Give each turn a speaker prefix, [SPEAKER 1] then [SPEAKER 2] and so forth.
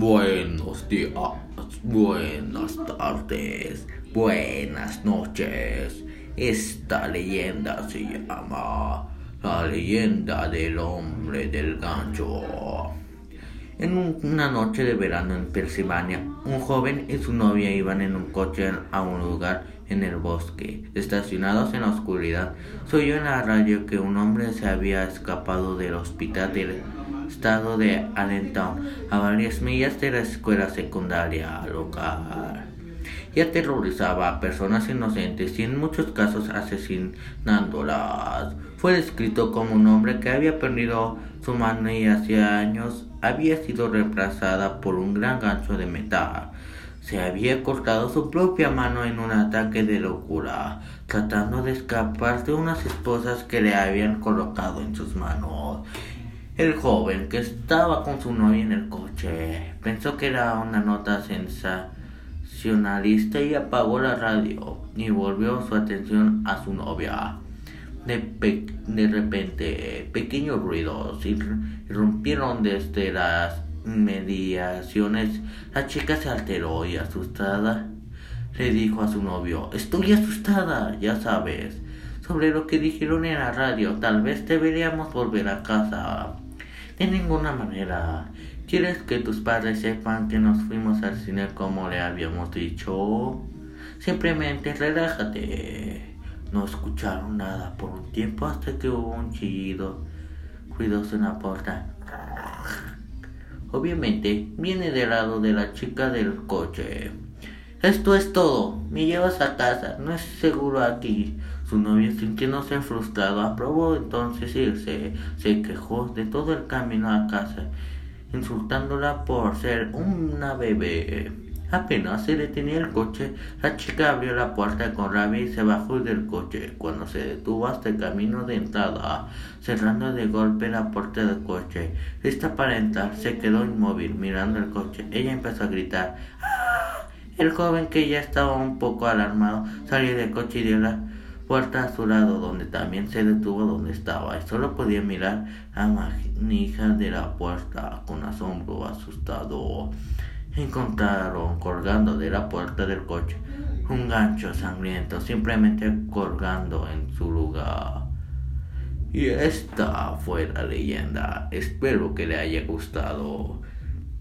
[SPEAKER 1] Buenos días, buenas tardes, buenas noches. Esta leyenda se llama La leyenda del hombre del gancho. En una noche de verano en Pensilvania, un joven y su novia iban en un coche a un lugar en el bosque. Estacionados en la oscuridad, se oyó en la radio que un hombre se había escapado del hospital del estado de Allentown, a varias millas de la escuela secundaria local y aterrorizaba a personas inocentes y en muchos casos asesinándolas. Fue descrito como un hombre que había perdido su mano y hacía años había sido reemplazada por un gran gancho de metal. Se había cortado su propia mano en un ataque de locura, tratando de escapar de unas esposas que le habían colocado en sus manos. El joven que estaba con su novia en el coche pensó que era una nota sensacionalista y apagó la radio y volvió su atención a su novia. De, de repente, pequeños ruidos irrumpieron desde las mediaciones. La chica se alteró y asustada le dijo a su novio, estoy asustada, ya sabes, sobre lo que dijeron en la radio, tal vez deberíamos volver a casa. De ninguna manera. ¿Quieres que tus padres sepan que nos fuimos al cine como le habíamos dicho? Simplemente relájate. No escucharon nada por un tiempo hasta que hubo un chillido ruidoso en la puerta. Obviamente viene del lado de la chica del coche. Esto es todo. Me llevas a casa. No es seguro aquí. Su novia, sintiéndose frustrado, aprobó entonces irse. Se quejó de todo el camino a casa, insultándola por ser una bebé. Apenas se detenía el coche, la chica abrió la puerta con rabia y se bajó del coche. Cuando se detuvo hasta el camino de entrada, cerrando de golpe la puerta del coche, lista para entrar, se quedó inmóvil mirando el coche. Ella empezó a gritar. ¡Ah! El joven, que ya estaba un poco alarmado, salió del coche y dio la puerta a su lado, donde también se detuvo donde estaba y solo podía mirar la manija de la puerta con asombro asustado. Encontraron colgando de la puerta del coche un gancho sangriento, simplemente colgando en su lugar. Y esta fue la leyenda. Espero que le haya gustado.